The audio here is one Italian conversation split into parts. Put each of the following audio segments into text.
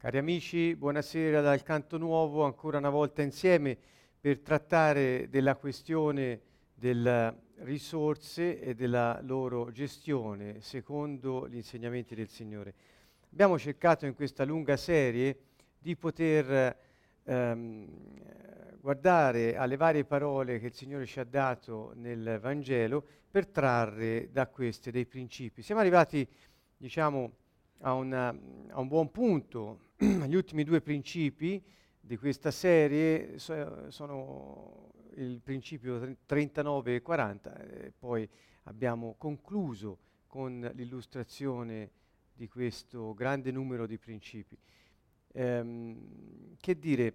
Cari amici, buonasera dal Canto Nuovo, ancora una volta insieme per trattare della questione delle risorse e della loro gestione secondo gli insegnamenti del Signore. Abbiamo cercato in questa lunga serie di poter ehm, guardare alle varie parole che il Signore ci ha dato nel Vangelo per trarre da queste dei principi. Siamo arrivati, diciamo, a, una, a un buon punto gli ultimi due principi di questa serie so, sono il principio 39 e 40 e poi abbiamo concluso con l'illustrazione di questo grande numero di principi. Ehm, che dire,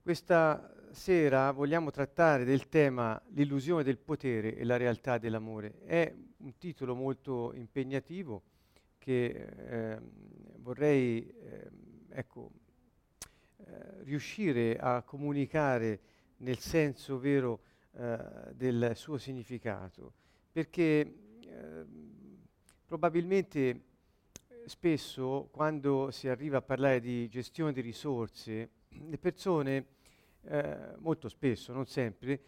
questa sera vogliamo trattare del tema l'illusione del potere e la realtà dell'amore. È un titolo molto impegnativo che eh, vorrei eh, ecco, eh, riuscire a comunicare nel senso vero eh, del suo significato, perché eh, probabilmente spesso quando si arriva a parlare di gestione di risorse, le persone, eh, molto spesso, non sempre,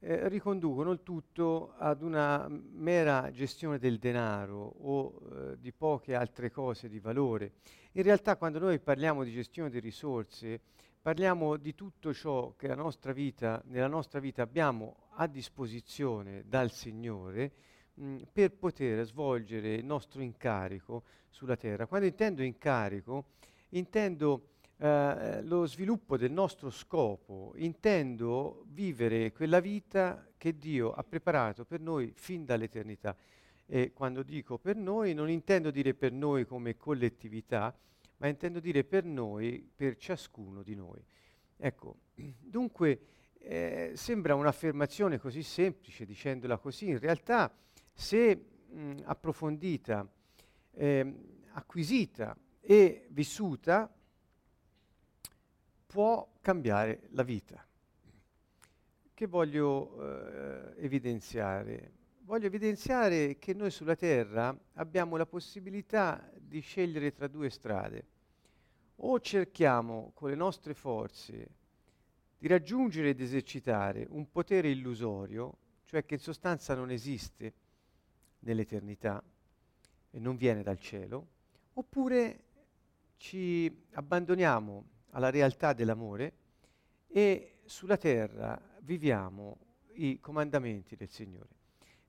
eh, riconducono il tutto ad una mera gestione del denaro o eh, di poche altre cose di valore. In realtà quando noi parliamo di gestione di risorse, parliamo di tutto ciò che nostra vita, nella nostra vita abbiamo a disposizione dal Signore mh, per poter svolgere il nostro incarico sulla terra. Quando intendo incarico, intendo eh, lo sviluppo del nostro scopo, intendo vivere quella vita che Dio ha preparato per noi fin dall'eternità. E quando dico per noi, non intendo dire per noi come collettività, ma intendo dire per noi, per ciascuno di noi. Ecco, dunque eh, sembra un'affermazione così semplice dicendola così, in realtà se mh, approfondita, eh, acquisita e vissuta, può cambiare la vita. Che voglio eh, evidenziare? Voglio evidenziare che noi sulla Terra abbiamo la possibilità di scegliere tra due strade. O cerchiamo con le nostre forze di raggiungere ed esercitare un potere illusorio, cioè che in sostanza non esiste nell'eternità e non viene dal cielo, oppure ci abbandoniamo alla realtà dell'amore e sulla terra viviamo i comandamenti del Signore.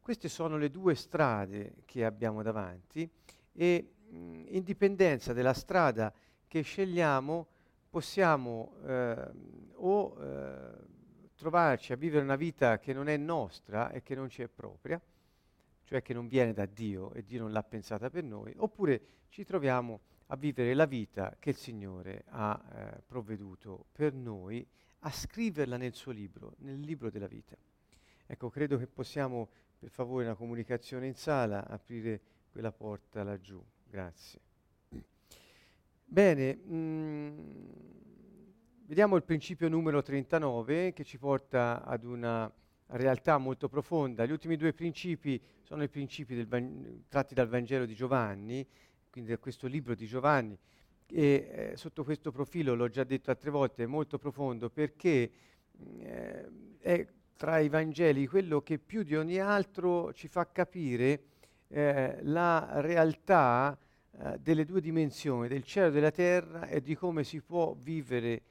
Queste sono le due strade che abbiamo davanti e mh, in dipendenza della strada che scegliamo possiamo eh, o eh, trovarci a vivere una vita che non è nostra e che non ci è propria, cioè che non viene da Dio e Dio non l'ha pensata per noi, oppure ci troviamo a vivere la vita che il Signore ha eh, provveduto per noi, a scriverla nel suo libro, nel libro della vita. Ecco, credo che possiamo, per favore, una comunicazione in sala, aprire quella porta laggiù. Grazie. Bene, mh, mm, vediamo il principio numero 39 che ci porta ad una realtà molto profonda. Gli ultimi due principi sono i principi del, tratti dal Vangelo di Giovanni quindi da questo libro di Giovanni, e eh, sotto questo profilo, l'ho già detto altre volte, è molto profondo perché eh, è tra i Vangeli quello che più di ogni altro ci fa capire eh, la realtà eh, delle due dimensioni, del cielo e della terra e di come si può vivere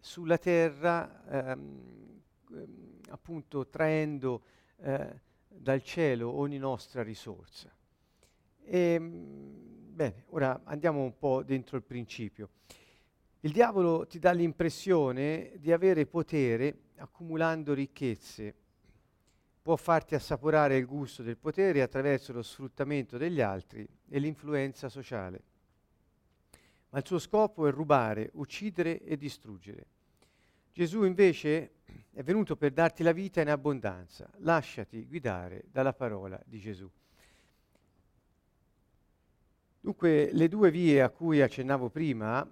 sulla terra ehm, appunto traendo eh, dal cielo ogni nostra risorsa. E, ehm, Bene, ora andiamo un po' dentro il principio. Il diavolo ti dà l'impressione di avere potere accumulando ricchezze. Può farti assaporare il gusto del potere attraverso lo sfruttamento degli altri e l'influenza sociale. Ma il suo scopo è rubare, uccidere e distruggere. Gesù invece è venuto per darti la vita in abbondanza. Lasciati guidare dalla parola di Gesù. Dunque, le due vie a cui accennavo prima,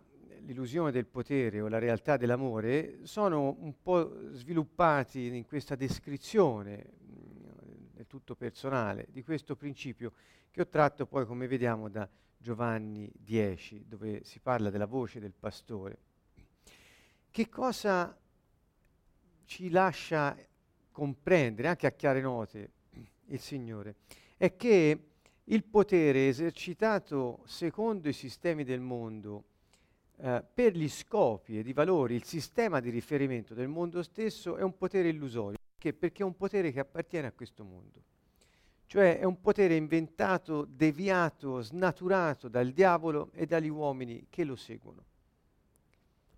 l'illusione del potere o la realtà dell'amore, sono un po' sviluppati in questa descrizione mm, è tutto personale, di questo principio che ho tratto poi, come vediamo, da Giovanni 10, dove si parla della voce del pastore. Che cosa ci lascia comprendere, anche a chiare note, il Signore? È che il potere esercitato secondo i sistemi del mondo eh, per gli scopi e i valori, il sistema di riferimento del mondo stesso è un potere illusorio. Perché? Perché è un potere che appartiene a questo mondo. Cioè è un potere inventato, deviato, snaturato dal diavolo e dagli uomini che lo seguono.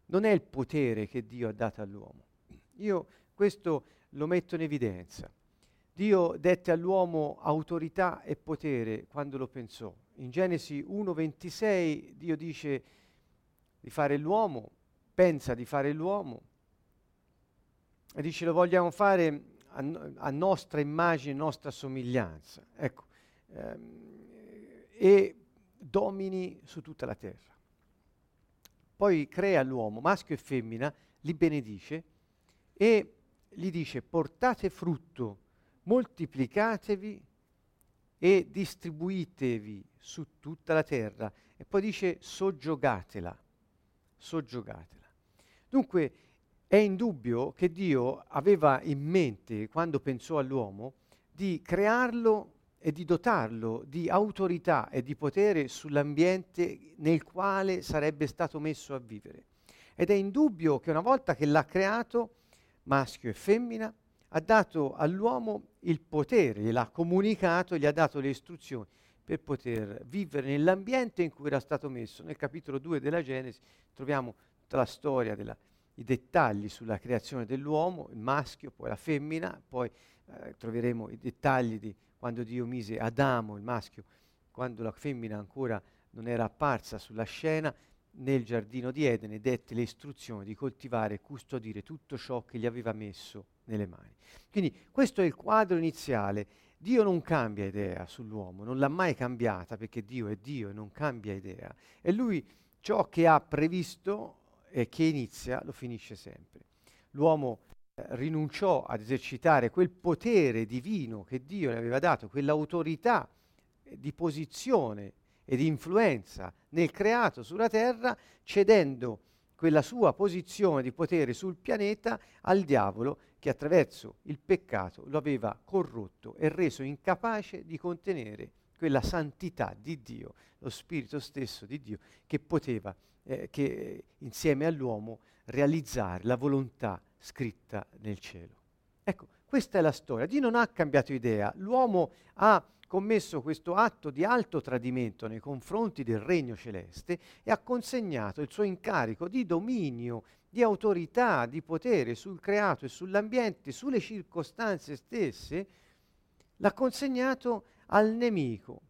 Non è il potere che Dio ha dato all'uomo. Io questo lo metto in evidenza. Dio dette all'uomo autorità e potere quando lo pensò. In Genesi 1:26 Dio dice di fare l'uomo, pensa di fare l'uomo e dice lo vogliamo fare a, a nostra immagine, nostra somiglianza. Ecco, ehm, e domini su tutta la terra. Poi crea l'uomo, maschio e femmina, li benedice e gli dice portate frutto, moltiplicatevi e distribuitevi su tutta la terra. E poi dice soggiogatela soggiogatela. Dunque è indubbio che Dio aveva in mente, quando pensò all'uomo, di crearlo e di dotarlo di autorità e di potere sull'ambiente nel quale sarebbe stato messo a vivere. Ed è indubbio che una volta che l'ha creato, maschio e femmina, ha dato all'uomo il potere, gliel'ha comunicato, gli ha dato le istruzioni per poter vivere nell'ambiente in cui era stato messo. Nel capitolo 2 della Genesi troviamo tutta la storia, della, i dettagli sulla creazione dell'uomo, il maschio, poi la femmina, poi eh, troveremo i dettagli di quando Dio mise Adamo, il maschio, quando la femmina ancora non era apparsa sulla scena, nel giardino di Edene dette le istruzioni di coltivare e custodire tutto ciò che gli aveva messo nelle mani. Quindi questo è il quadro iniziale Dio non cambia idea sull'uomo, non l'ha mai cambiata perché Dio è Dio e non cambia idea. E lui ciò che ha previsto e che inizia lo finisce sempre. L'uomo eh, rinunciò ad esercitare quel potere divino che Dio le aveva dato, quell'autorità eh, di posizione e di influenza nel creato sulla terra, cedendo quella sua posizione di potere sul pianeta al diavolo che attraverso il peccato lo aveva corrotto e reso incapace di contenere quella santità di Dio, lo Spirito stesso di Dio, che poteva, eh, che, insieme all'uomo, realizzare la volontà scritta nel cielo. Ecco, questa è la storia. Dio non ha cambiato idea, l'uomo ha commesso questo atto di alto tradimento nei confronti del regno celeste e ha consegnato il suo incarico di dominio di autorità, di potere sul creato e sull'ambiente, sulle circostanze stesse, l'ha consegnato al nemico,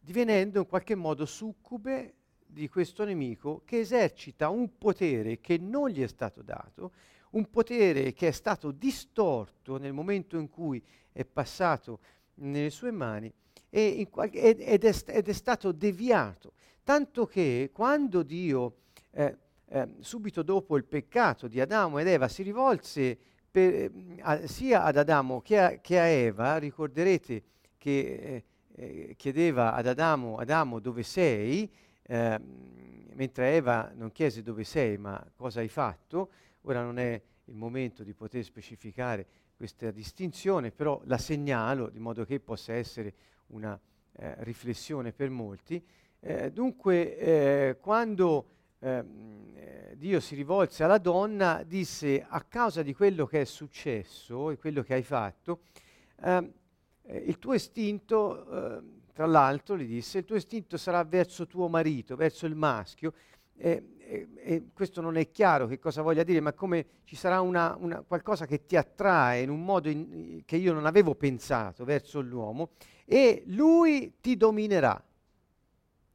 divenendo in qualche modo succube di questo nemico che esercita un potere che non gli è stato dato, un potere che è stato distorto nel momento in cui è passato nelle sue mani ed, è, ed, è, stato deviato, tanto che quando Dio eh, eh, subito dopo il peccato di Adamo ed Eva si rivolse per, eh, a, sia ad Adamo che a, che a Eva, ricorderete che eh, eh, chiedeva ad Adamo, Adamo dove sei, ehm, mentre Eva non chiese dove sei? ma cosa hai fatto, ora non è il momento di poter specificare questa distinzione, però la segnalo di modo che possa essere una eh, riflessione per molti. Eh, dunque, eh, quando eh, Dio si rivolse alla donna, disse a causa di quello che è successo e quello che hai fatto, ehm, eh, il tuo istinto, eh, tra l'altro, gli disse, il tuo istinto sarà verso tuo marito, verso il maschio. e questo non è chiaro che cosa voglia dire, ma come ci sarà una, una, qualcosa che ti attrae in un modo in, che io non avevo pensato verso l'uomo, e lui ti dominerà.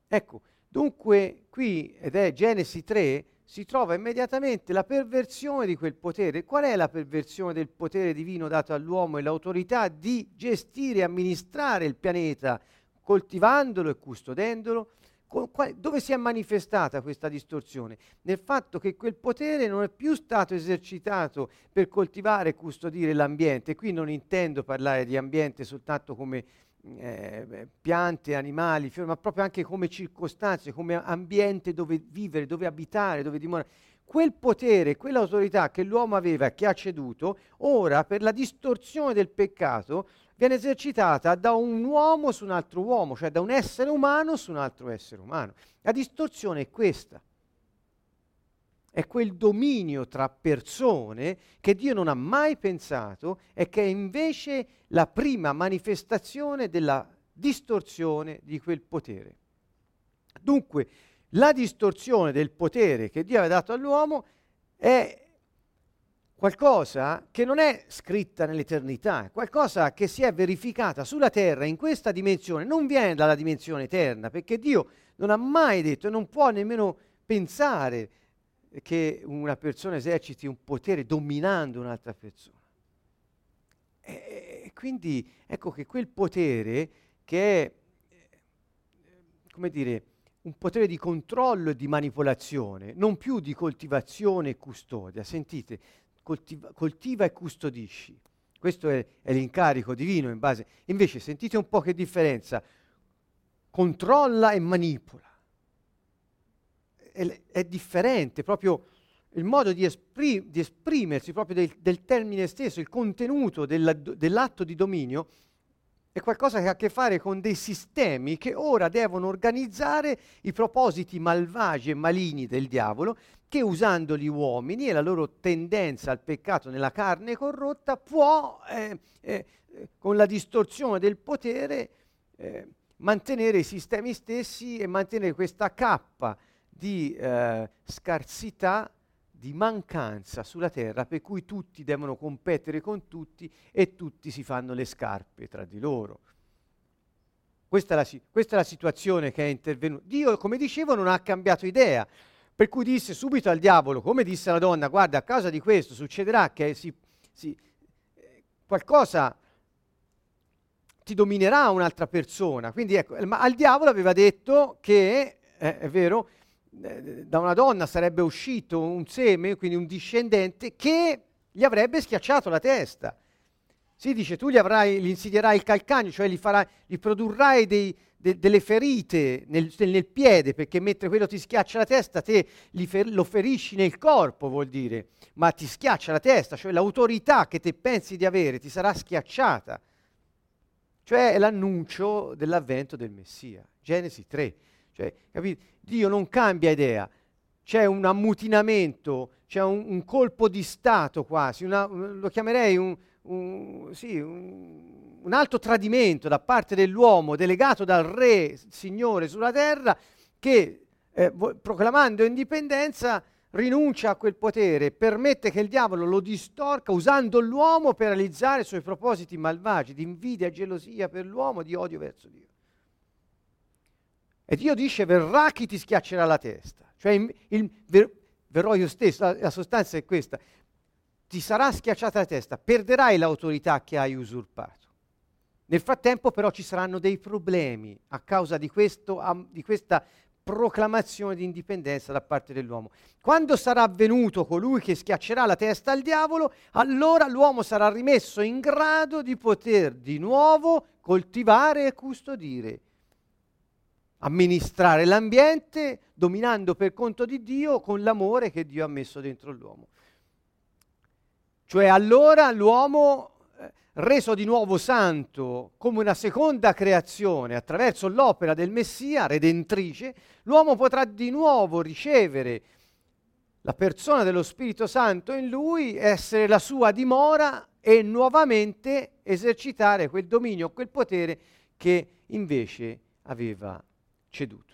Ecco, Dunque qui, ed è Genesi 3, si trova immediatamente la perversione di quel potere. Qual è la perversione del potere divino dato all'uomo e l'autorità di gestire e amministrare il pianeta, coltivandolo e custodendolo? dove si è manifestata questa distorsione? Nel fatto che quel potere non è più stato esercitato per coltivare e custodire l'ambiente. Qui non intendo parlare di ambiente soltanto come eh, piante, animali, fiori, ma proprio anche come circostanze, come ambiente dove vivere, dove abitare, dove dimorare. Quel potere, quell'autorità che l'uomo aveva e che ha ceduto, ora per la distorsione del peccato viene esercitata da un uomo su un altro uomo, cioè da un essere umano su un altro essere umano. La distorsione è questa. È quel dominio tra persone che Dio non ha mai pensato e che è invece la prima manifestazione della distorsione di quel potere. Dunque, la distorsione del potere che Dio aveva dato all'uomo è qualcosa che non è scritta nell'eternità, è qualcosa che si è verificata sulla terra in questa dimensione, non viene dalla dimensione eterna, perché Dio non ha mai detto e non può nemmeno pensare che una persona eserciti un potere dominando un'altra persona. E, quindi ecco che quel potere che è, come dire, un potere di controllo e di manipolazione, non più di coltivazione e custodia. Sentite, coltiva, coltiva e custodisci. Questo è, è, l'incarico divino in base. Invece sentite un po' che differenza. Controlla e manipola. È, è differente, proprio il modo di, esprim- di esprimersi proprio del, del, termine stesso, il contenuto della, dell'atto di dominio è qualcosa che ha a che fare con dei sistemi che ora devono organizzare i propositi malvagi e maligni del diavolo che usando gli uomini e la loro tendenza al peccato nella carne corrotta può, eh, eh, con la distorsione del potere, eh, mantenere i sistemi stessi e mantenere questa cappa di eh, scarsità di mancanza sulla terra per cui tutti devono competere con tutti e tutti si fanno le scarpe tra di loro. Questa è la, questa è la situazione che è intervenuta. Dio, come dicevo, non ha cambiato idea, per cui disse subito al diavolo, come disse la donna, guarda, a causa di questo succederà che si, si, eh, qualcosa ti dominerà un'altra persona. Quindi ecco, ma al diavolo aveva detto che, eh, è vero, da una donna sarebbe uscito un seme, quindi un discendente, che gli avrebbe schiacciato la testa. Si dice, tu gli, avrai, gli insidierai il calcagno, cioè gli, farai, gli produrrai dei, de, delle ferite nel, nel, piede, perché mentre quello ti schiaccia la testa, te fer, lo ferisci nel corpo, vuol dire, ma ti schiaccia la testa, cioè l'autorità che te pensi di avere ti sarà schiacciata. Cioè è l'annuncio dell'avvento del Messia. Genesi 3. Cioè? Dio non cambia idea, c'è un ammutinamento, c'è un, un colpo di Stato quasi, una, lo chiamerei un, un, sì, un, alto tradimento da parte dell'uomo delegato dal re, Signore sulla terra, che eh, proclamando indipendenza rinuncia a quel potere, permette che il diavolo lo distorca usando l'uomo per realizzare i suoi propositi malvagi di invidia gelosia per l'uomo, di odio verso Dio. E Dio dice verrà chi ti schiaccerà la testa. Cioè il, il, ver, verrò io stesso, la, la sostanza è questa. Ti sarà schiacciata la testa, perderai l'autorità che hai usurpato. Nel frattempo però ci saranno dei problemi a causa di, questo, di questa proclamazione di indipendenza da parte dell'uomo. Quando sarà venuto colui che schiaccerà la testa al diavolo, allora l'uomo sarà rimesso in grado di poter di nuovo coltivare e custodire amministrare l'ambiente dominando per conto di Dio con l'amore che Dio ha messo dentro l'uomo. Cioè allora l'uomo, eh, reso di nuovo santo come una seconda creazione attraverso l'opera del Messia redentrice, l'uomo potrà di nuovo ricevere la persona dello Spirito Santo in lui, essere la sua dimora e nuovamente esercitare quel dominio, quel potere che invece aveva ceduto.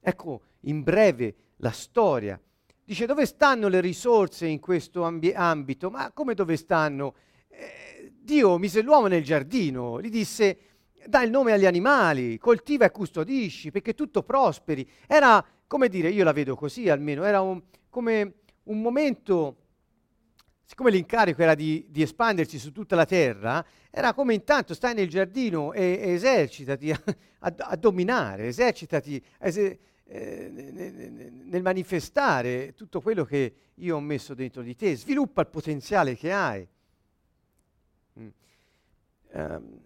Ecco in breve la storia. Dice dove stanno le risorse in questo ambi- ambito? Ma come dove stanno? Eh, Dio mise l'uomo nel giardino, gli disse dai il nome agli animali, coltiva e custodisci perché tutto prosperi. Era, come dire, io la vedo così almeno, era un, come un momento siccome l'incarico era di, di, espandersi su tutta la terra, era come intanto stai nel giardino e, e esercitati a, a, a, dominare, esercitati es- eh, nel manifestare tutto quello che io ho messo dentro di te, sviluppa il potenziale che hai. Mm. Um,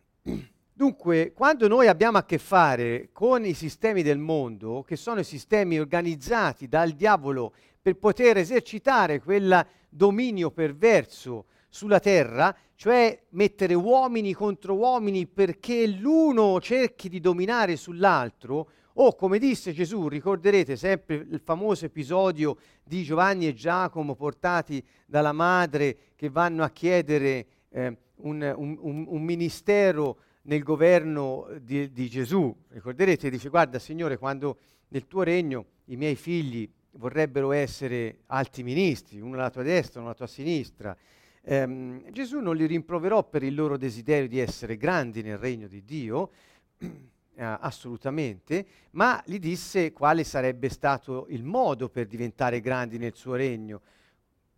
dunque, quando noi abbiamo a che fare con i sistemi del mondo, che sono i sistemi organizzati dal diavolo per poter esercitare quel dominio perverso sulla terra, cioè mettere uomini contro uomini perché l'uno cerchi di dominare sull'altro, o come disse Gesù, ricorderete sempre il famoso episodio di Giovanni e Giacomo portati dalla madre che vanno a chiedere eh, un, un, un, ministero nel governo di, di, Gesù. Ricorderete, dice guarda Signore, quando nel tuo regno i miei figli vorrebbero essere alti ministri, uno alla tua destra, uno alla tua sinistra. Eh, Gesù non li rimproverò per il loro desiderio di essere grandi nel regno di Dio, eh, assolutamente, ma gli disse quale sarebbe stato il modo per diventare grandi nel suo regno.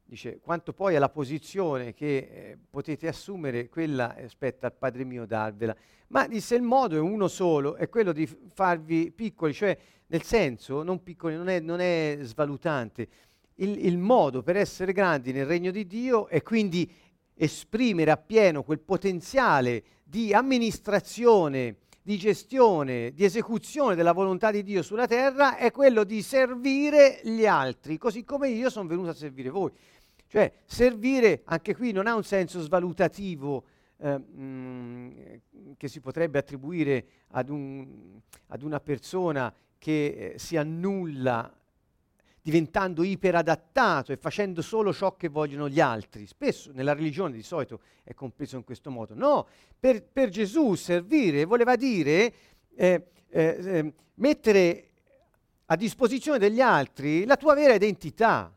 Dice, quanto poi alla posizione che eh, potete assumere, quella spetta al Padre mio darvela. Ma disse, il modo è uno solo, è quello di farvi piccoli, cioè nel senso, non piccoli, non è, non è svalutante. Il, il modo per essere grandi nel regno di Dio è quindi esprimere appieno quel potenziale di amministrazione di gestione, di esecuzione della volontà di Dio sulla terra è quello di servire gli altri, così come io sono venuto a servire voi. Cioè, servire anche qui non ha un senso svalutativo eh, mh, mm, che si potrebbe attribuire ad, un, ad una persona che eh, si annulla diventando iperadattato e facendo solo ciò che vogliono gli altri. Spesso nella religione di solito è compreso in questo modo. No, per, per Gesù servire voleva dire eh, eh, eh, mettere a disposizione degli altri la tua vera identità.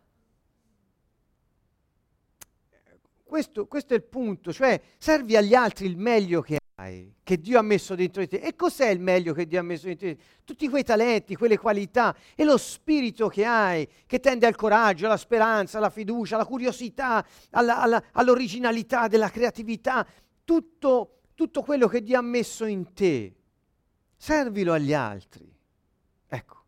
Questo, questo, è il punto, cioè servi agli altri il meglio che hai, che Dio ha messo dentro di te. E cos'è il meglio che Dio ha messo dentro di te? Tutti quei talenti, quelle qualità e lo spirito che hai, che tende al coraggio, alla speranza, alla fiducia, alla curiosità, alla, alla, all'originalità, della creatività, tutto, tutto quello che Dio ha messo in te. Servilo agli altri. Ecco.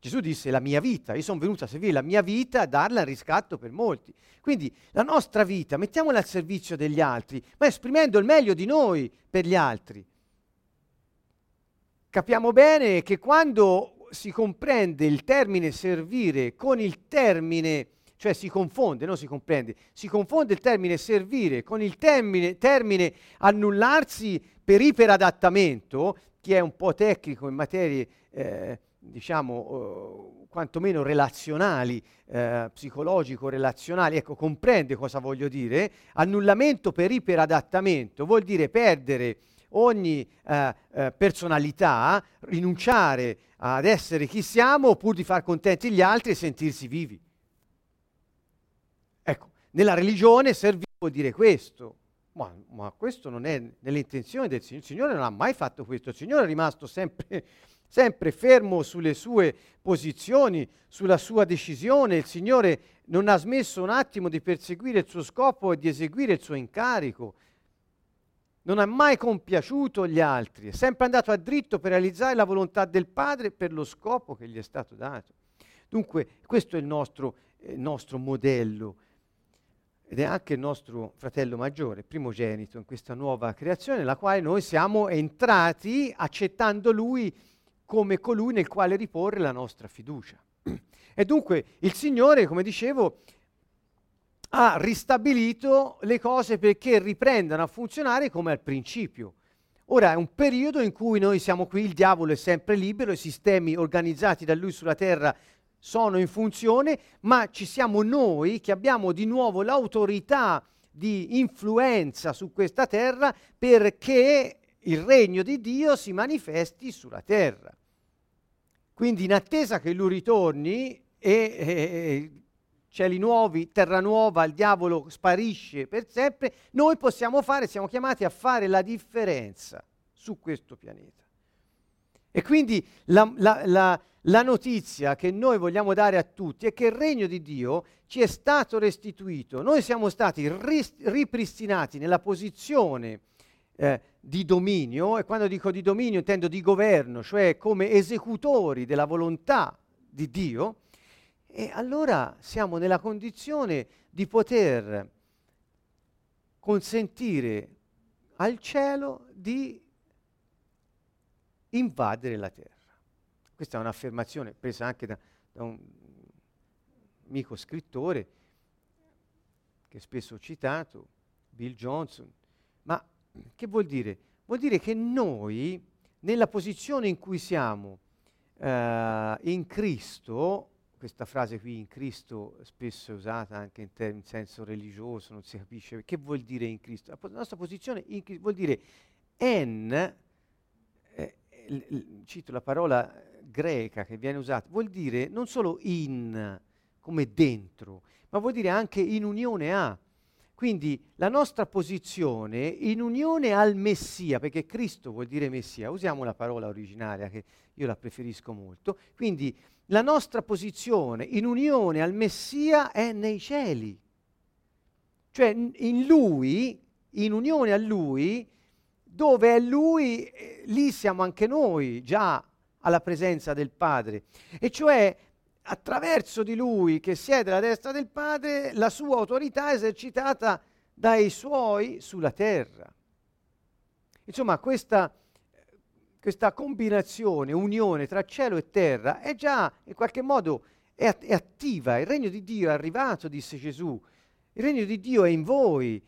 Gesù disse la mia vita, io sono venuto a servire la mia vita, a darla in riscatto per molti. Quindi la nostra vita mettiamola al servizio degli altri, ma esprimendo il meglio di noi per gli altri. Capiamo bene che quando si comprende il termine servire con il termine, cioè si confonde, non si comprende, si confonde il termine servire con il termine, termine annullarsi per iperadattamento, chi è un po' tecnico in materie... Eh, diciamo, eh, quantomeno relazionali, eh, psicologico-relazionali, ecco, comprende cosa voglio dire. Annullamento per iperadattamento vuol dire perdere ogni eh, eh, personalità, rinunciare ad essere chi siamo pur di far contenti gli altri e sentirsi vivi. Ecco, nella religione servire vuol dire questo. Ma, ma questo non è nelle intenzioni del Signore. Il Signore non ha mai fatto questo. Il Signore è rimasto sempre sempre fermo sulle sue posizioni, sulla sua decisione. Il Signore non ha smesso un attimo di perseguire il suo scopo e di eseguire il suo incarico. Non ha mai compiaciuto gli altri, è sempre andato a dritto per realizzare la volontà del Padre per lo scopo che gli è stato dato. Dunque questo è il nostro, eh, nostro modello ed è anche il nostro fratello maggiore, primogenito in questa nuova creazione, nella quale noi siamo entrati accettando lui come colui nel quale riporre la nostra fiducia. E dunque il Signore, come dicevo, ha ristabilito le cose perché riprendano a funzionare come al principio. Ora è un periodo in cui noi siamo qui, il diavolo è sempre libero, i sistemi organizzati da lui sulla terra sono in funzione, ma ci siamo noi che abbiamo di nuovo l'autorità di influenza su questa terra perché il regno di Dio si manifesti sulla terra. Quindi in attesa che lui ritorni e, e cieli nuovi, terra nuova, il diavolo sparisce per sempre, noi possiamo fare, siamo chiamati a fare la differenza su questo pianeta. E quindi la, la, la, la notizia che noi vogliamo dare a tutti è che il regno di Dio ci è stato restituito. Noi siamo stati ris- ripristinati nella posizione eh, di dominio, e quando dico di dominio intendo di governo, cioè come esecutori della volontà di Dio, e allora siamo nella condizione di poter consentire al cielo di invadere la terra. Questa è un'affermazione presa anche da, da un amico scrittore che spesso ho citato, Bill Johnson. Ma che vuol dire? Vuol dire che noi, nella posizione in cui siamo eh, in Cristo, questa frase qui in Cristo spesso è usata anche in, ter- in, senso religioso, non si capisce che vuol dire in Cristo. La, nostra posizione in Cristo vuol dire en, eh, l- l- cito la parola greca che viene usata, vuol dire non solo in, come dentro, ma vuol dire anche in unione a. Quindi la nostra posizione in unione al Messia, perché Cristo vuol dire Messia, usiamo la parola originaria che io la preferisco molto, quindi la nostra posizione in unione al Messia è nei cieli. Cioè in Lui, in unione a Lui, dove è Lui, eh, lì siamo anche noi già alla presenza del Padre. E cioè attraverso di lui che siede alla destra del Padre, la sua autorità esercitata dai suoi sulla terra. Insomma, questa, questa combinazione, unione tra cielo e terra è già in qualche modo è, è attiva. Il regno di Dio è arrivato, disse Gesù. Il regno di Dio è in voi.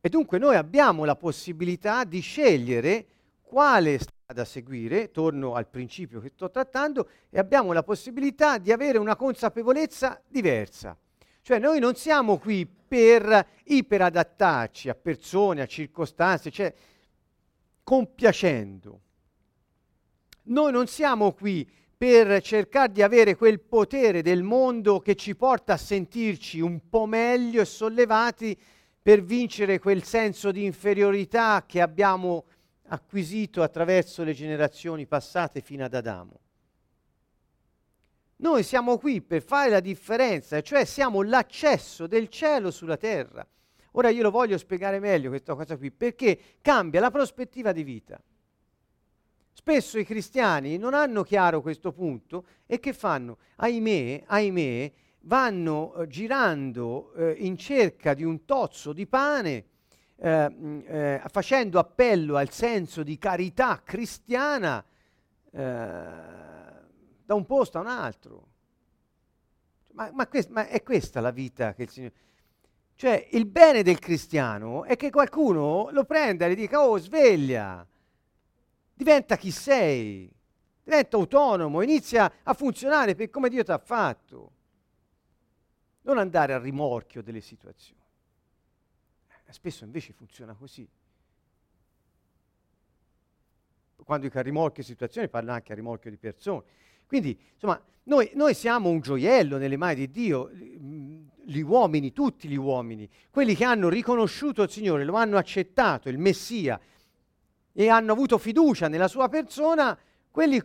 E dunque noi abbiamo la possibilità di scegliere quale strada seguire, torno al principio che sto trattando, e abbiamo la possibilità di avere una consapevolezza diversa. Cioè noi non siamo qui per iperadattarci a persone, a circostanze, cioè compiacendo. Noi non siamo qui per cercare di avere quel potere del mondo che ci porta a sentirci un po' meglio e sollevati per vincere quel senso di inferiorità che abbiamo acquisito attraverso le generazioni passate fino ad Adamo. Noi siamo qui per fare la differenza, cioè siamo l'accesso del cielo sulla terra. Ora io lo voglio spiegare meglio questa cosa qui, perché cambia la prospettiva di vita. Spesso i cristiani non hanno chiaro questo punto e che fanno? Ahimè, ahimè, vanno eh, girando eh, in cerca di un tozzo di pane eh, mm, eh, facendo appello al senso di carità cristiana eh, da un posto a un altro. Ma, ma, quest- ma, è questa la vita che il Signore... Cioè, il bene del cristiano è che qualcuno lo prenda e gli dica, oh, sveglia, diventa chi sei, diventa autonomo, inizia a funzionare per come Dio ti ha fatto. Non andare a rimorchio delle situazioni. Spesso invece funziona così. Quando dico a rimorchio situazioni parlo anche a rimorchio di persone. Quindi, insomma, noi, noi, siamo un gioiello nelle mani di Dio, gli uomini, tutti gli uomini, quelli che hanno riconosciuto il Signore, lo hanno accettato, il Messia, e hanno avuto fiducia nella sua persona, quelli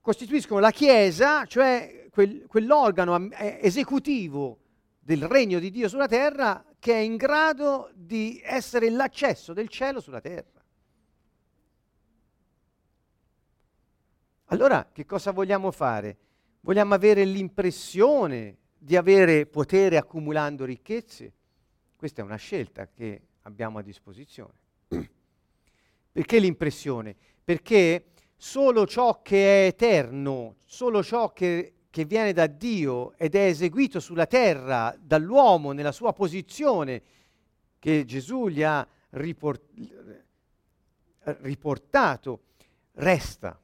costituiscono la Chiesa, cioè quel, quell'organo esecutivo del regno di Dio sulla terra che è in grado di essere l'accesso del cielo sulla terra. Allora, che cosa vogliamo fare? Vogliamo avere l'impressione di avere potere accumulando ricchezze? Questa è una scelta che abbiamo a disposizione. Perché l'impressione? Perché solo ciò che è eterno, solo ciò che che viene da Dio ed è eseguito sulla terra dall'uomo nella sua posizione che Gesù gli ha riport- riportato, resta.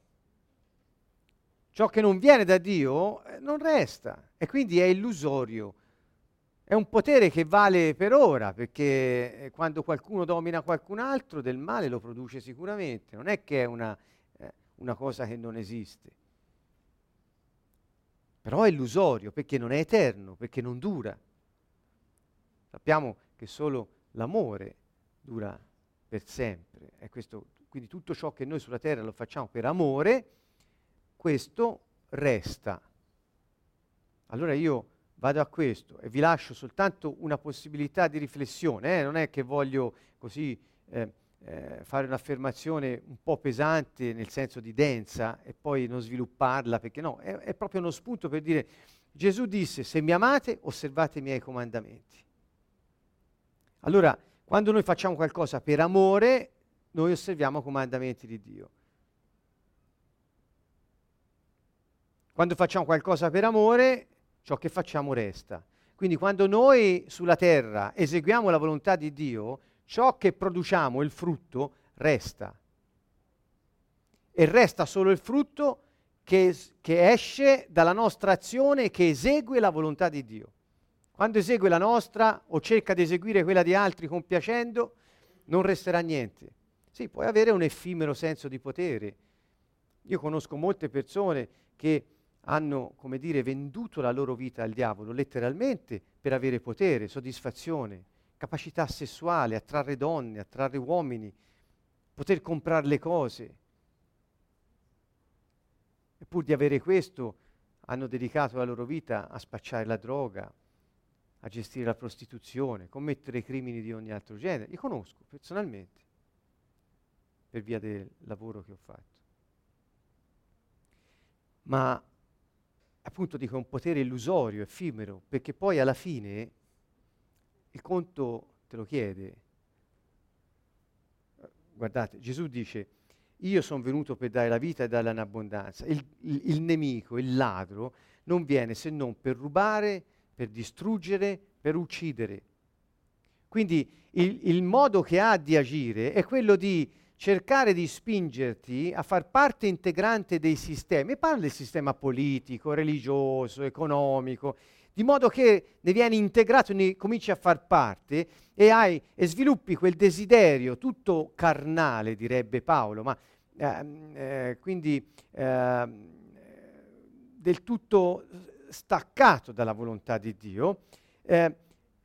Ciò che non viene da Dio eh, non resta e quindi è illusorio. È un potere che vale per ora, perché eh, quando qualcuno domina qualcun altro del male lo produce sicuramente, non è che è una, eh, una cosa che non esiste però è illusorio perché non è eterno, perché non dura. Sappiamo che solo l'amore dura per sempre, questo, quindi tutto ciò che noi sulla terra lo facciamo per amore, questo resta. Allora io vado a questo e vi lascio soltanto una possibilità di riflessione, eh? non è che voglio così eh, eh, fare un'affermazione un po' pesante nel senso di densa e poi non svilupparla, perché no, è, è proprio uno spunto per dire Gesù disse se mi amate osservate i miei comandamenti. Allora, quando noi facciamo qualcosa per amore, noi osserviamo i comandamenti di Dio. Quando facciamo qualcosa per amore, ciò che facciamo resta. Quindi quando noi sulla terra eseguiamo la volontà di Dio, ciò che produciamo, il frutto, resta. E resta solo il frutto che, che esce dalla nostra azione che esegue la volontà di Dio. Quando esegue la nostra o cerca di eseguire quella di altri compiacendo, non resterà niente. Sì, puoi avere un effimero senso di potere. Io conosco molte persone che hanno, come dire, venduto la loro vita al diavolo, letteralmente, per avere potere, soddisfazione, capacità sessuale, attrarre donne, attrarre uomini, poter comprare le cose. E pur di avere questo, hanno dedicato la loro vita a spacciare la droga, a gestire la prostituzione, commettere crimini di ogni altro genere. Li conosco personalmente, per via del lavoro che ho fatto. Ma appunto dico un potere illusorio, effimero, perché poi alla fine il conto te lo chiede. Guardate, Gesù dice, io sono venuto per dare la vita e darla in abbondanza. Il, il, il nemico, il ladro, non viene se non per rubare, per distruggere, per uccidere. Quindi il, il, modo che ha di agire è quello di cercare di spingerti a far parte integrante dei sistemi. E parla del sistema politico, religioso, economico, di modo che ne vieni integrato, ne cominci a far parte e, hai, e sviluppi quel desiderio tutto carnale, direbbe Paolo, ma ehm, eh, quindi eh, del tutto staccato dalla volontà di Dio, eh,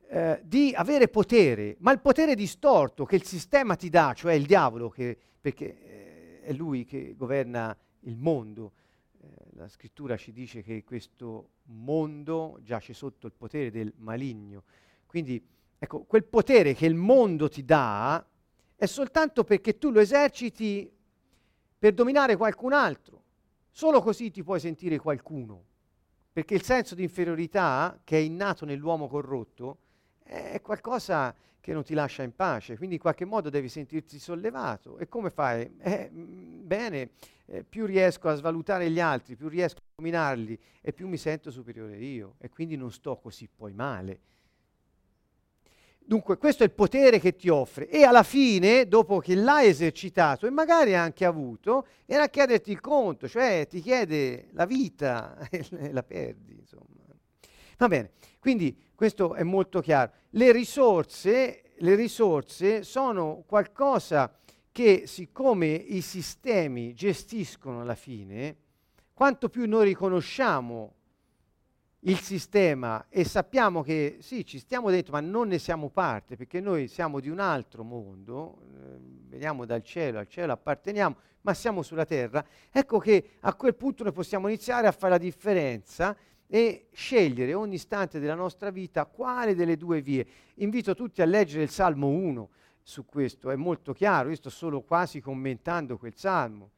eh, di avere potere, ma il potere distorto che il sistema ti dà, cioè il diavolo, che, perché eh, è lui che governa il mondo. Eh, la scrittura ci dice che questo mondo giace sotto il potere del maligno. Quindi, ecco, quel potere che il mondo ti dà è soltanto perché tu lo eserciti per dominare qualcun altro. Solo così ti puoi sentire qualcuno. Perché il senso di inferiorità che è innato nell'uomo corrotto è qualcosa che non ti lascia in pace, quindi in qualche modo devi sentirti sollevato. E come fai? Eh, mm, bene, eh, più riesco a svalutare gli altri, più riesco a dominarli e più mi sento superiore io e quindi non sto così poi male. Dunque questo è il potere che ti offre e alla fine, dopo che l'hai esercitato e magari anche avuto, era a chiederti il conto, cioè ti chiede la vita e la perdi. Insomma. Va bene, quindi questo è molto chiaro. Le risorse, le risorse sono qualcosa che siccome i sistemi gestiscono alla fine, quanto più noi riconosciamo il sistema e sappiamo che sì, ci stiamo dentro, ma non ne siamo parte, perché noi siamo di un altro mondo, eh, veniamo dal cielo, al cielo apparteniamo, ma siamo sulla terra, ecco che a quel punto noi possiamo iniziare a fare la differenza e scegliere ogni istante della nostra vita quale delle due vie. Invito tutti a leggere il Salmo 1 su questo, è molto chiaro, io sto solo quasi commentando quel Salmo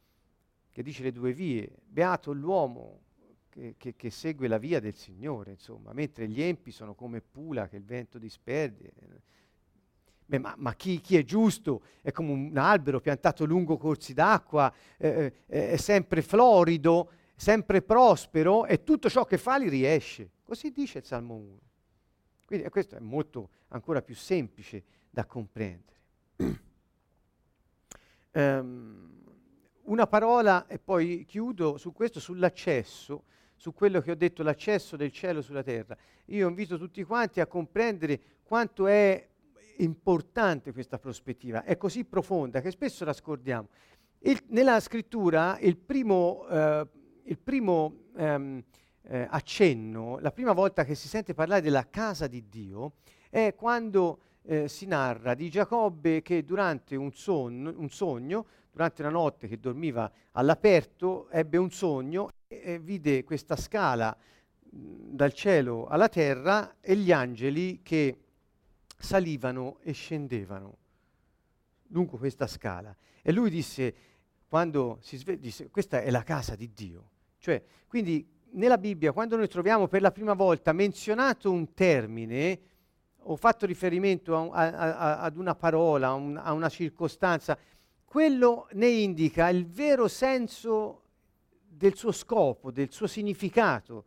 che dice le due vie, beato l'uomo che, che, che segue la via del Signore, insomma, mentre gli empi sono come pula che il vento disperde. Beh, ma, ma chi, chi, è giusto è come un albero piantato lungo corsi d'acqua, eh, eh, è sempre florido, sempre prospero e tutto ciò che fa li riesce. Così dice il Salmo 1. Quindi questo è molto ancora più semplice da comprendere. um, una parola e poi chiudo su questo, sull'accesso, su quello che ho detto, l'accesso del cielo sulla terra. Io invito tutti quanti a comprendere quanto è importante questa prospettiva, è così profonda che spesso la scordiamo. Il, nella scrittura il primo eh, il primo ehm, eh, accenno, la prima volta che si sente parlare della casa di Dio, è quando eh, si narra di Giacobbe che durante un, son- un, sogno, durante una notte che dormiva all'aperto, ebbe un sogno e, vide questa scala dal cielo alla terra e gli angeli che salivano e scendevano lungo questa scala. E lui disse, quando si sveglia, disse, questa è la casa di Dio. Cioè, quindi nella Bibbia, quando noi troviamo per la prima volta menzionato un termine, o fatto riferimento a, a, a, ad una parola, a, un, a una circostanza, quello ne indica il vero senso del suo scopo, del suo significato.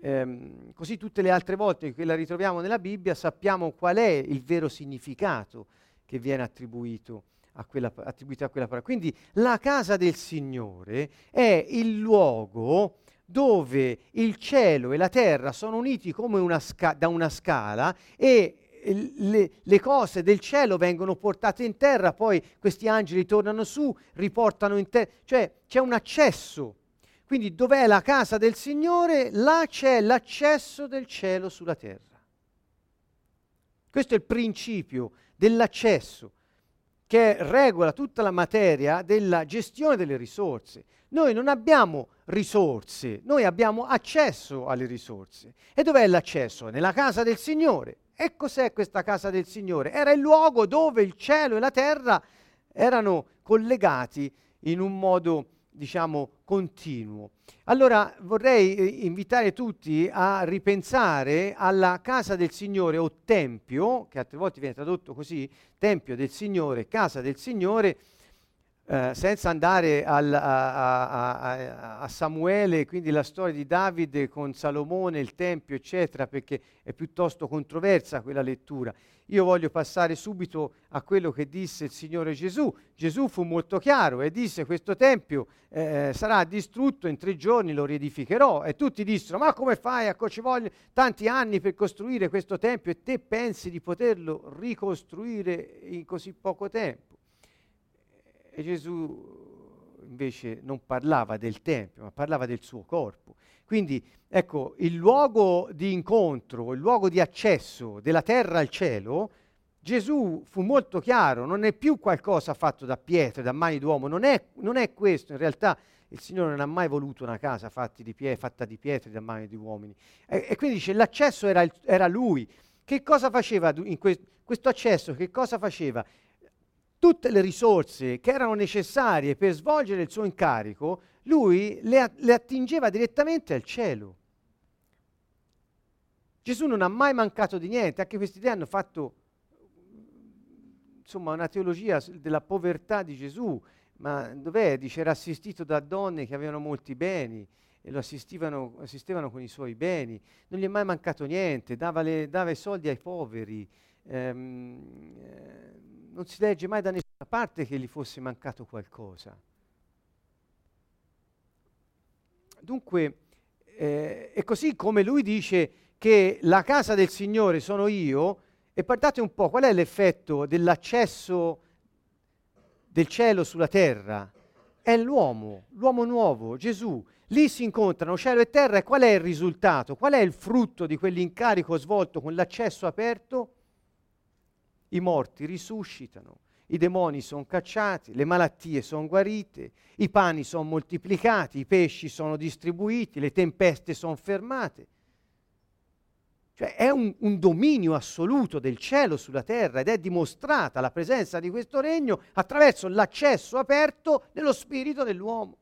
Ehm, così tutte le altre volte che la ritroviamo nella Bibbia sappiamo qual è il vero significato che viene attribuito a quella, attribuito a quella parola. Quindi la casa del Signore è il luogo dove il cielo e la terra sono uniti come una sca- da una scala e le, le, cose del cielo vengono portate in terra, poi questi angeli tornano su, riportano in terra, cioè c'è un accesso. Quindi dov'è la casa del Signore? Là c'è l'accesso del cielo sulla terra. Questo è il principio dell'accesso che regola tutta la materia della gestione delle risorse. Noi non abbiamo risorse, noi abbiamo accesso alle risorse. E dov'è l'accesso? Nella casa del Signore. E cos'è questa casa del Signore? Era il luogo dove il cielo e la terra erano collegati in un modo diciamo, continuo. Allora vorrei eh, invitare tutti a ripensare alla casa del Signore o tempio, che altre volte viene tradotto così, tempio del Signore, casa del Signore, eh, senza andare al, a, a, a, Samuele, quindi la storia di Davide con Salomone, il Tempio, eccetera, perché è piuttosto controversa quella lettura. Io voglio passare subito a quello che disse il Signore Gesù. Gesù fu molto chiaro e disse questo Tempio eh, sarà distrutto in tre giorni, lo riedificherò. E tutti dissero, ma come fai? Ecco, ci vogliono tanti anni per costruire questo Tempio e te pensi di poterlo ricostruire in così poco tempo? E Gesù invece non parlava del Tempio, ma parlava del suo corpo. Quindi ecco, il luogo di incontro, il luogo di accesso della terra al cielo, Gesù fu molto chiaro, non è più qualcosa fatto da pietre, da mani d'uomo, non è, non è questo, in realtà il Signore non ha mai voluto una casa di pie- fatta di pietre da mani di uomini. E, e quindi dice, l'accesso era, il, era, Lui. Che cosa faceva in que- questo accesso? Che cosa faceva? Tutte le risorse che erano necessarie per svolgere il suo incarico, lui le, le attingeva direttamente al cielo. Gesù non ha mai mancato di niente, anche questi due hanno fatto insomma, una teologia della povertà di Gesù, ma dov'è? Dice era assistito da donne che avevano molti beni e lo assistevano con i suoi beni, non gli è mai mancato niente, dava, le, dava i soldi ai poveri. Ehm, eh, non si legge mai da nessuna parte che gli fosse mancato qualcosa. Dunque, eh, è così come lui dice che la casa del Signore sono io, e guardate un po' qual è l'effetto dell'accesso del cielo sulla terra. È l'uomo, l'uomo nuovo, Gesù. Lì si incontrano cielo e terra e qual è il risultato? Qual è il frutto di quell'incarico svolto con l'accesso aperto? I morti risuscitano, i demoni sono cacciati, le malattie sono guarite, i pani sono moltiplicati, i pesci sono distribuiti, le tempeste sono fermate. Cioè è un, un, dominio assoluto del cielo sulla terra ed è dimostrata la presenza di questo regno attraverso l'accesso aperto dello spirito dell'uomo.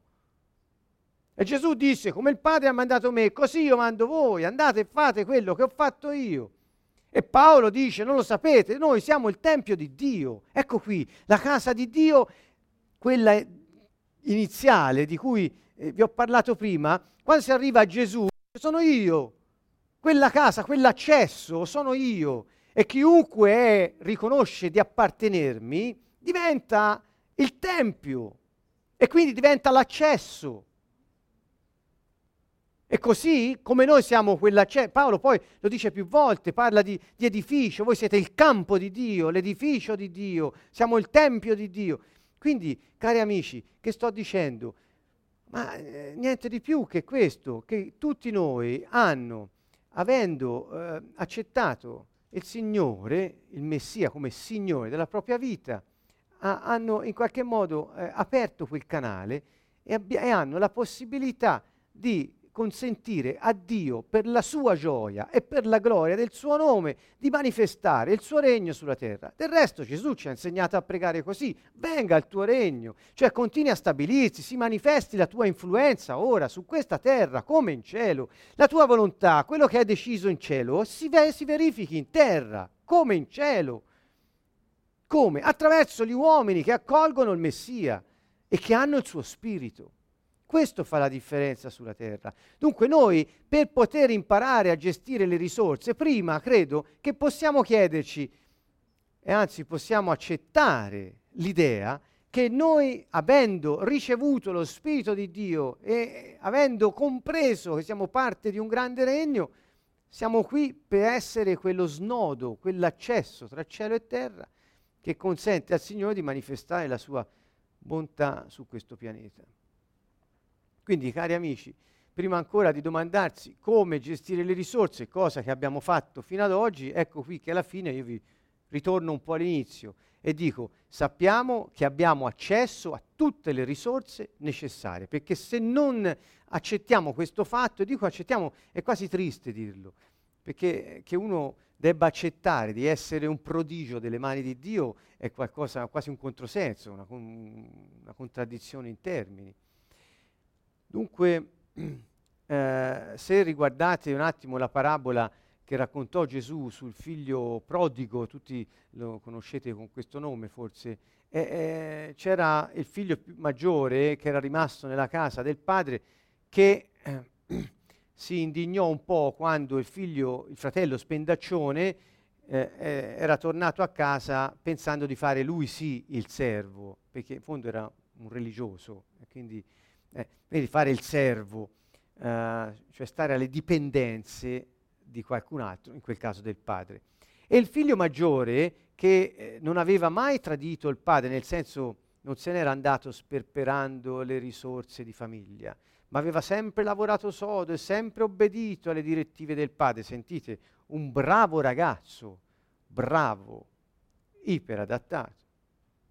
E Gesù disse, come il Padre ha mandato me, così io mando voi, andate e fate quello che ho fatto io. E Paolo dice, non lo sapete, noi siamo il Tempio di Dio. Ecco qui, la casa di Dio, quella iniziale di cui eh, vi ho parlato prima, quando si arriva a Gesù, sono io. Quella casa, quell'accesso, sono io. E chiunque è, riconosce di appartenermi, diventa il Tempio. E quindi diventa l'accesso. E così come noi siamo quella, cioè, Paolo poi lo dice più volte, parla di, di, edificio, voi siete il campo di Dio, l'edificio di Dio, siamo il tempio di Dio. Quindi, cari amici, che sto dicendo? Ma eh, niente di più che questo, che tutti noi hanno, avendo eh, accettato il Signore, il Messia come Signore della propria vita, ha, hanno in qualche modo eh, aperto quel canale e, abbia, e hanno la possibilità di consentire a Dio, per la sua gioia e per la gloria del suo nome, di manifestare il suo regno sulla terra. Del resto Gesù ci ha insegnato a pregare così, venga il tuo regno, cioè continui a stabilirsi, si manifesti la tua influenza ora su questa terra come in cielo, la tua volontà, quello che hai deciso in cielo, si, ve- si verifichi in terra come in cielo. Come? Attraverso gli uomini che accolgono il Messia e che hanno il suo spirito. Questo fa la differenza sulla terra. Dunque noi per poter imparare a gestire le risorse, prima credo che possiamo chiederci, e anzi possiamo accettare l'idea che noi, avendo ricevuto lo Spirito di Dio e avendo compreso che siamo parte di un grande regno, siamo qui per essere quello snodo, quell'accesso tra cielo e terra che consente al Signore di manifestare la sua bontà su questo pianeta. Quindi, cari amici, prima ancora di domandarsi come gestire le risorse, cosa che abbiamo fatto fino ad oggi, ecco qui che alla fine io vi ritorno un po' all'inizio e dico, sappiamo che abbiamo accesso a tutte le risorse necessarie, perché se non accettiamo questo fatto, e dico accettiamo, è quasi triste dirlo, perché che uno debba accettare di essere un prodigio delle mani di Dio è qualcosa, quasi un controsenso, una, una contraddizione in termini. Dunque, eh, se riguardate un attimo la parabola che raccontò Gesù sul figlio prodigo, tutti lo conoscete con questo nome forse, eh, eh, c'era il figlio maggiore che era rimasto nella casa del padre che si indignò un po' quando il figlio, il fratello spendaccione, eh, eh, era tornato a casa pensando di fare lui sì il servo, perché in fondo era un religioso, e quindi eh, quindi fare il servo, eh, cioè stare alle dipendenze di qualcun altro, in quel caso del padre. E il figlio maggiore, che eh, non aveva mai tradito il padre, nel senso non se n'era andato sperperando le risorse di famiglia, ma aveva sempre lavorato sodo e sempre obbedito alle direttive del padre. Sentite, un bravo ragazzo, bravo, iperadattato,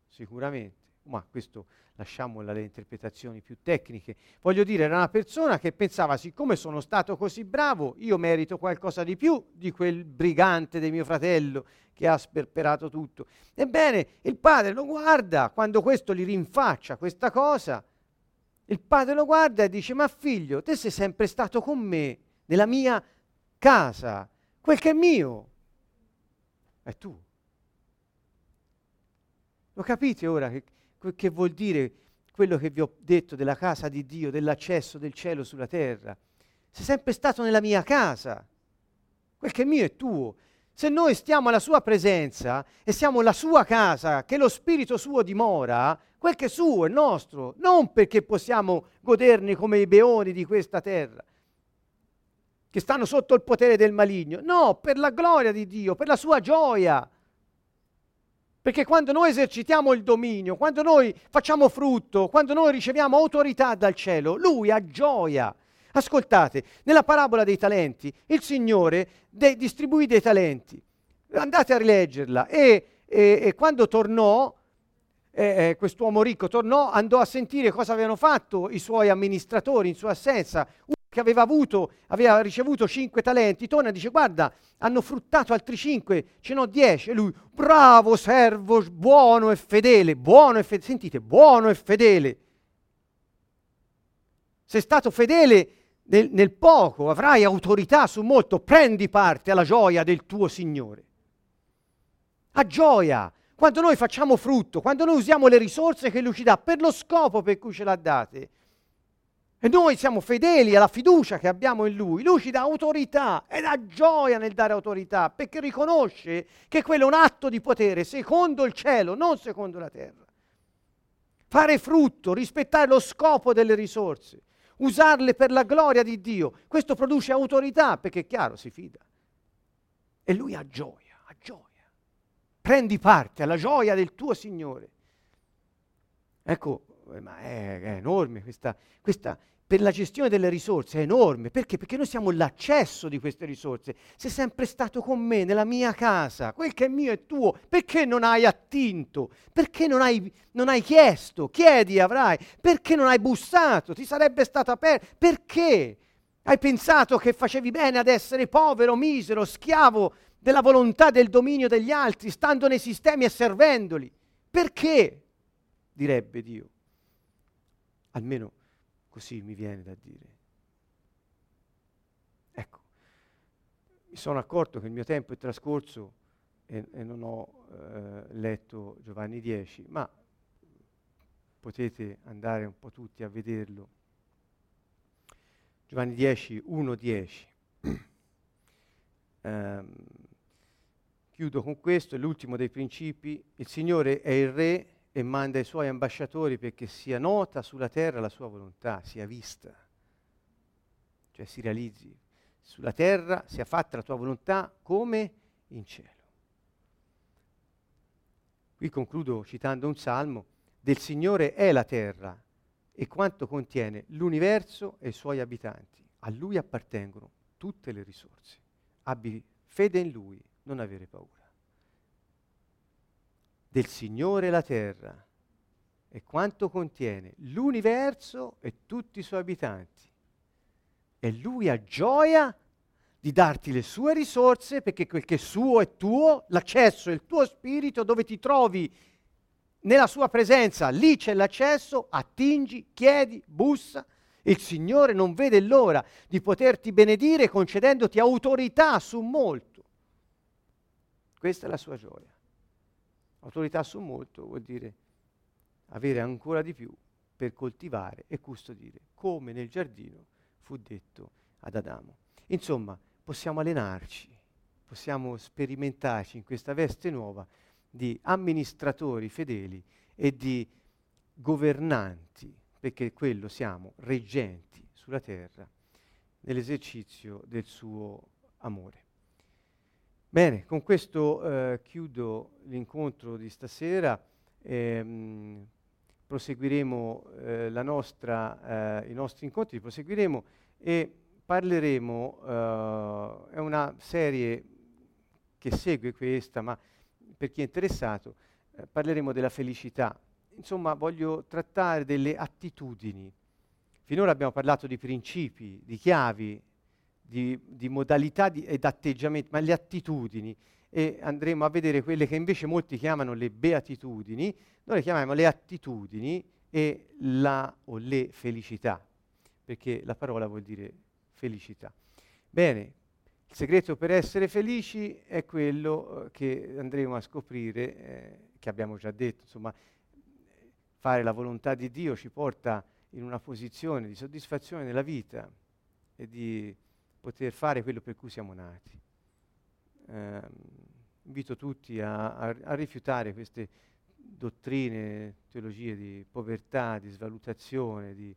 sicuramente, ma questo lasciamola alle interpretazioni più tecniche. Voglio dire, era una persona che pensava, siccome sono stato così bravo, io merito qualcosa di più di quel brigante di mio fratello che ha sperperato tutto. Ebbene, il padre lo guarda, quando questo gli rinfaccia questa cosa, il padre lo guarda e dice, ma figlio, te sei sempre stato con me, nella mia casa, quel che è mio, è tu. Lo capite ora che che vuol dire quello che vi ho detto della casa di Dio, dell'accesso del cielo sulla terra. Sei sempre stato nella mia casa. Quel che è mio è tuo. Se noi stiamo alla sua presenza e siamo la sua casa, che lo Spirito suo dimora, quel che è suo è nostro, non perché possiamo goderne come i beoni di questa terra, che stanno sotto il potere del maligno. No, per la gloria di Dio, per la sua gioia. Perché quando noi esercitiamo il dominio, quando noi facciamo frutto, quando noi riceviamo autorità dal cielo, lui ha gioia. Ascoltate, nella parabola dei talenti, il Signore de- distribuì dei talenti. Andate a rileggerla. E, e, e quando tornò, eh, eh, quest'uomo ricco tornò, andò a sentire cosa avevano fatto i suoi amministratori in sua assenza che aveva avuto, aveva ricevuto cinque talenti, torna e dice guarda, hanno fruttato altri cinque, ce n'ho dieci. E lui, bravo servo, buono e fedele, buono e fedele, sentite, buono e fedele. Sei stato fedele nel, nel poco, avrai autorità su molto, prendi parte alla gioia del tuo Signore. A gioia, quando noi facciamo frutto, quando noi usiamo le risorse che Lui ci dà per lo scopo per cui ce l'ha date, e noi siamo fedeli alla fiducia che abbiamo in Lui. Lui ci dà autorità e dà gioia nel dare autorità perché riconosce che quello è un atto di potere secondo il cielo, non secondo la terra. Fare frutto, rispettare lo scopo delle risorse, usarle per la gloria di Dio, questo produce autorità perché è chiaro, si fida. E Lui ha gioia, ha gioia. Prendi parte alla gioia del tuo Signore. Ecco, ma è, è enorme questa, questa, per la gestione delle risorse è enorme. Perché? Perché noi siamo l'accesso di queste risorse. Sei sempre stato con me nella mia casa, quel che è mio è tuo. Perché non hai attinto? Perché non hai, non hai chiesto? Chiedi avrai. Perché non hai bussato? Ti sarebbe stato aperto. Perché? Hai pensato che facevi bene ad essere povero, misero, schiavo della volontà del dominio degli altri, stando nei sistemi e servendoli. Perché? direbbe Dio. Almeno così mi viene da dire. Ecco, mi sono accorto che il mio tempo è trascorso e, e non ho eh, letto Giovanni 10, ma potete andare un po' tutti a vederlo. Giovanni 10, 1, 10. um, chiudo con questo, è l'ultimo dei principi. Il Signore è il Re e manda i suoi ambasciatori perché sia nota sulla terra la sua volontà, sia vista, cioè si realizzi. Sulla terra sia fatta la tua volontà come in cielo. Qui concludo citando un salmo, del Signore è la terra e quanto contiene l'universo e i suoi abitanti. A Lui appartengono tutte le risorse. Abbi fede in Lui, non avere paura del Signore la terra e quanto contiene l'universo e tutti i suoi abitanti. E lui ha gioia di darti le sue risorse perché quel che è suo è tuo, l'accesso è il tuo spirito dove ti trovi nella sua presenza, lì c'è l'accesso, attingi, chiedi, bussa. Il Signore non vede l'ora di poterti benedire concedendoti autorità su molto. Questa è la sua gioia. Autorità su molto vuol dire avere ancora di più per coltivare e custodire, come nel giardino fu detto ad Adamo. Insomma, possiamo allenarci, possiamo sperimentarci in questa veste nuova di amministratori fedeli e di governanti, perché quello siamo, reggenti sulla terra, nell'esercizio del suo amore. Bene, con questo eh, chiudo l'incontro di stasera. Ehm, proseguiremo eh, nostra, eh, i nostri incontri, proseguiremo e parleremo, eh, è una serie che segue questa, ma per chi è interessato, eh, parleremo della felicità. Insomma, voglio trattare delle attitudini. Finora abbiamo parlato di principi, di chiavi, di, di modalità di, ed atteggiamenti, ma le attitudini. E andremo a vedere quelle che invece molti chiamano le beatitudini, noi le chiamiamo le attitudini e la o le felicità, perché la parola vuol dire felicità. Bene, il segreto per essere felici è quello eh, che andremo a scoprire, eh, che abbiamo già detto, insomma, fare la volontà di Dio ci porta in una posizione di soddisfazione nella vita e di poter fare quello per cui siamo nati. Eh, invito tutti a, a, a, rifiutare queste dottrine, teologie di povertà, di svalutazione, di,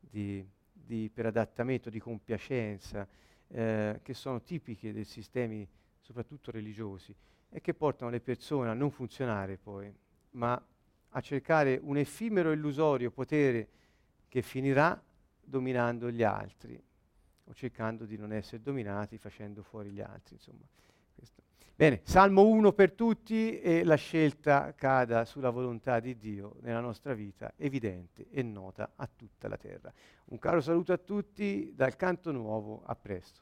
di, di iperadattamento, di compiacenza, eh, che sono tipiche dei sistemi soprattutto religiosi e che portano le persone a non funzionare poi, ma a cercare un effimero illusorio potere che finirà dominando gli altri o cercando di non essere dominati facendo fuori gli altri. Insomma. Bene, Salmo 1 per tutti e la scelta cada sulla volontà di Dio nella nostra vita, evidente e nota a tutta la terra. Un caro saluto a tutti dal canto nuovo, a presto.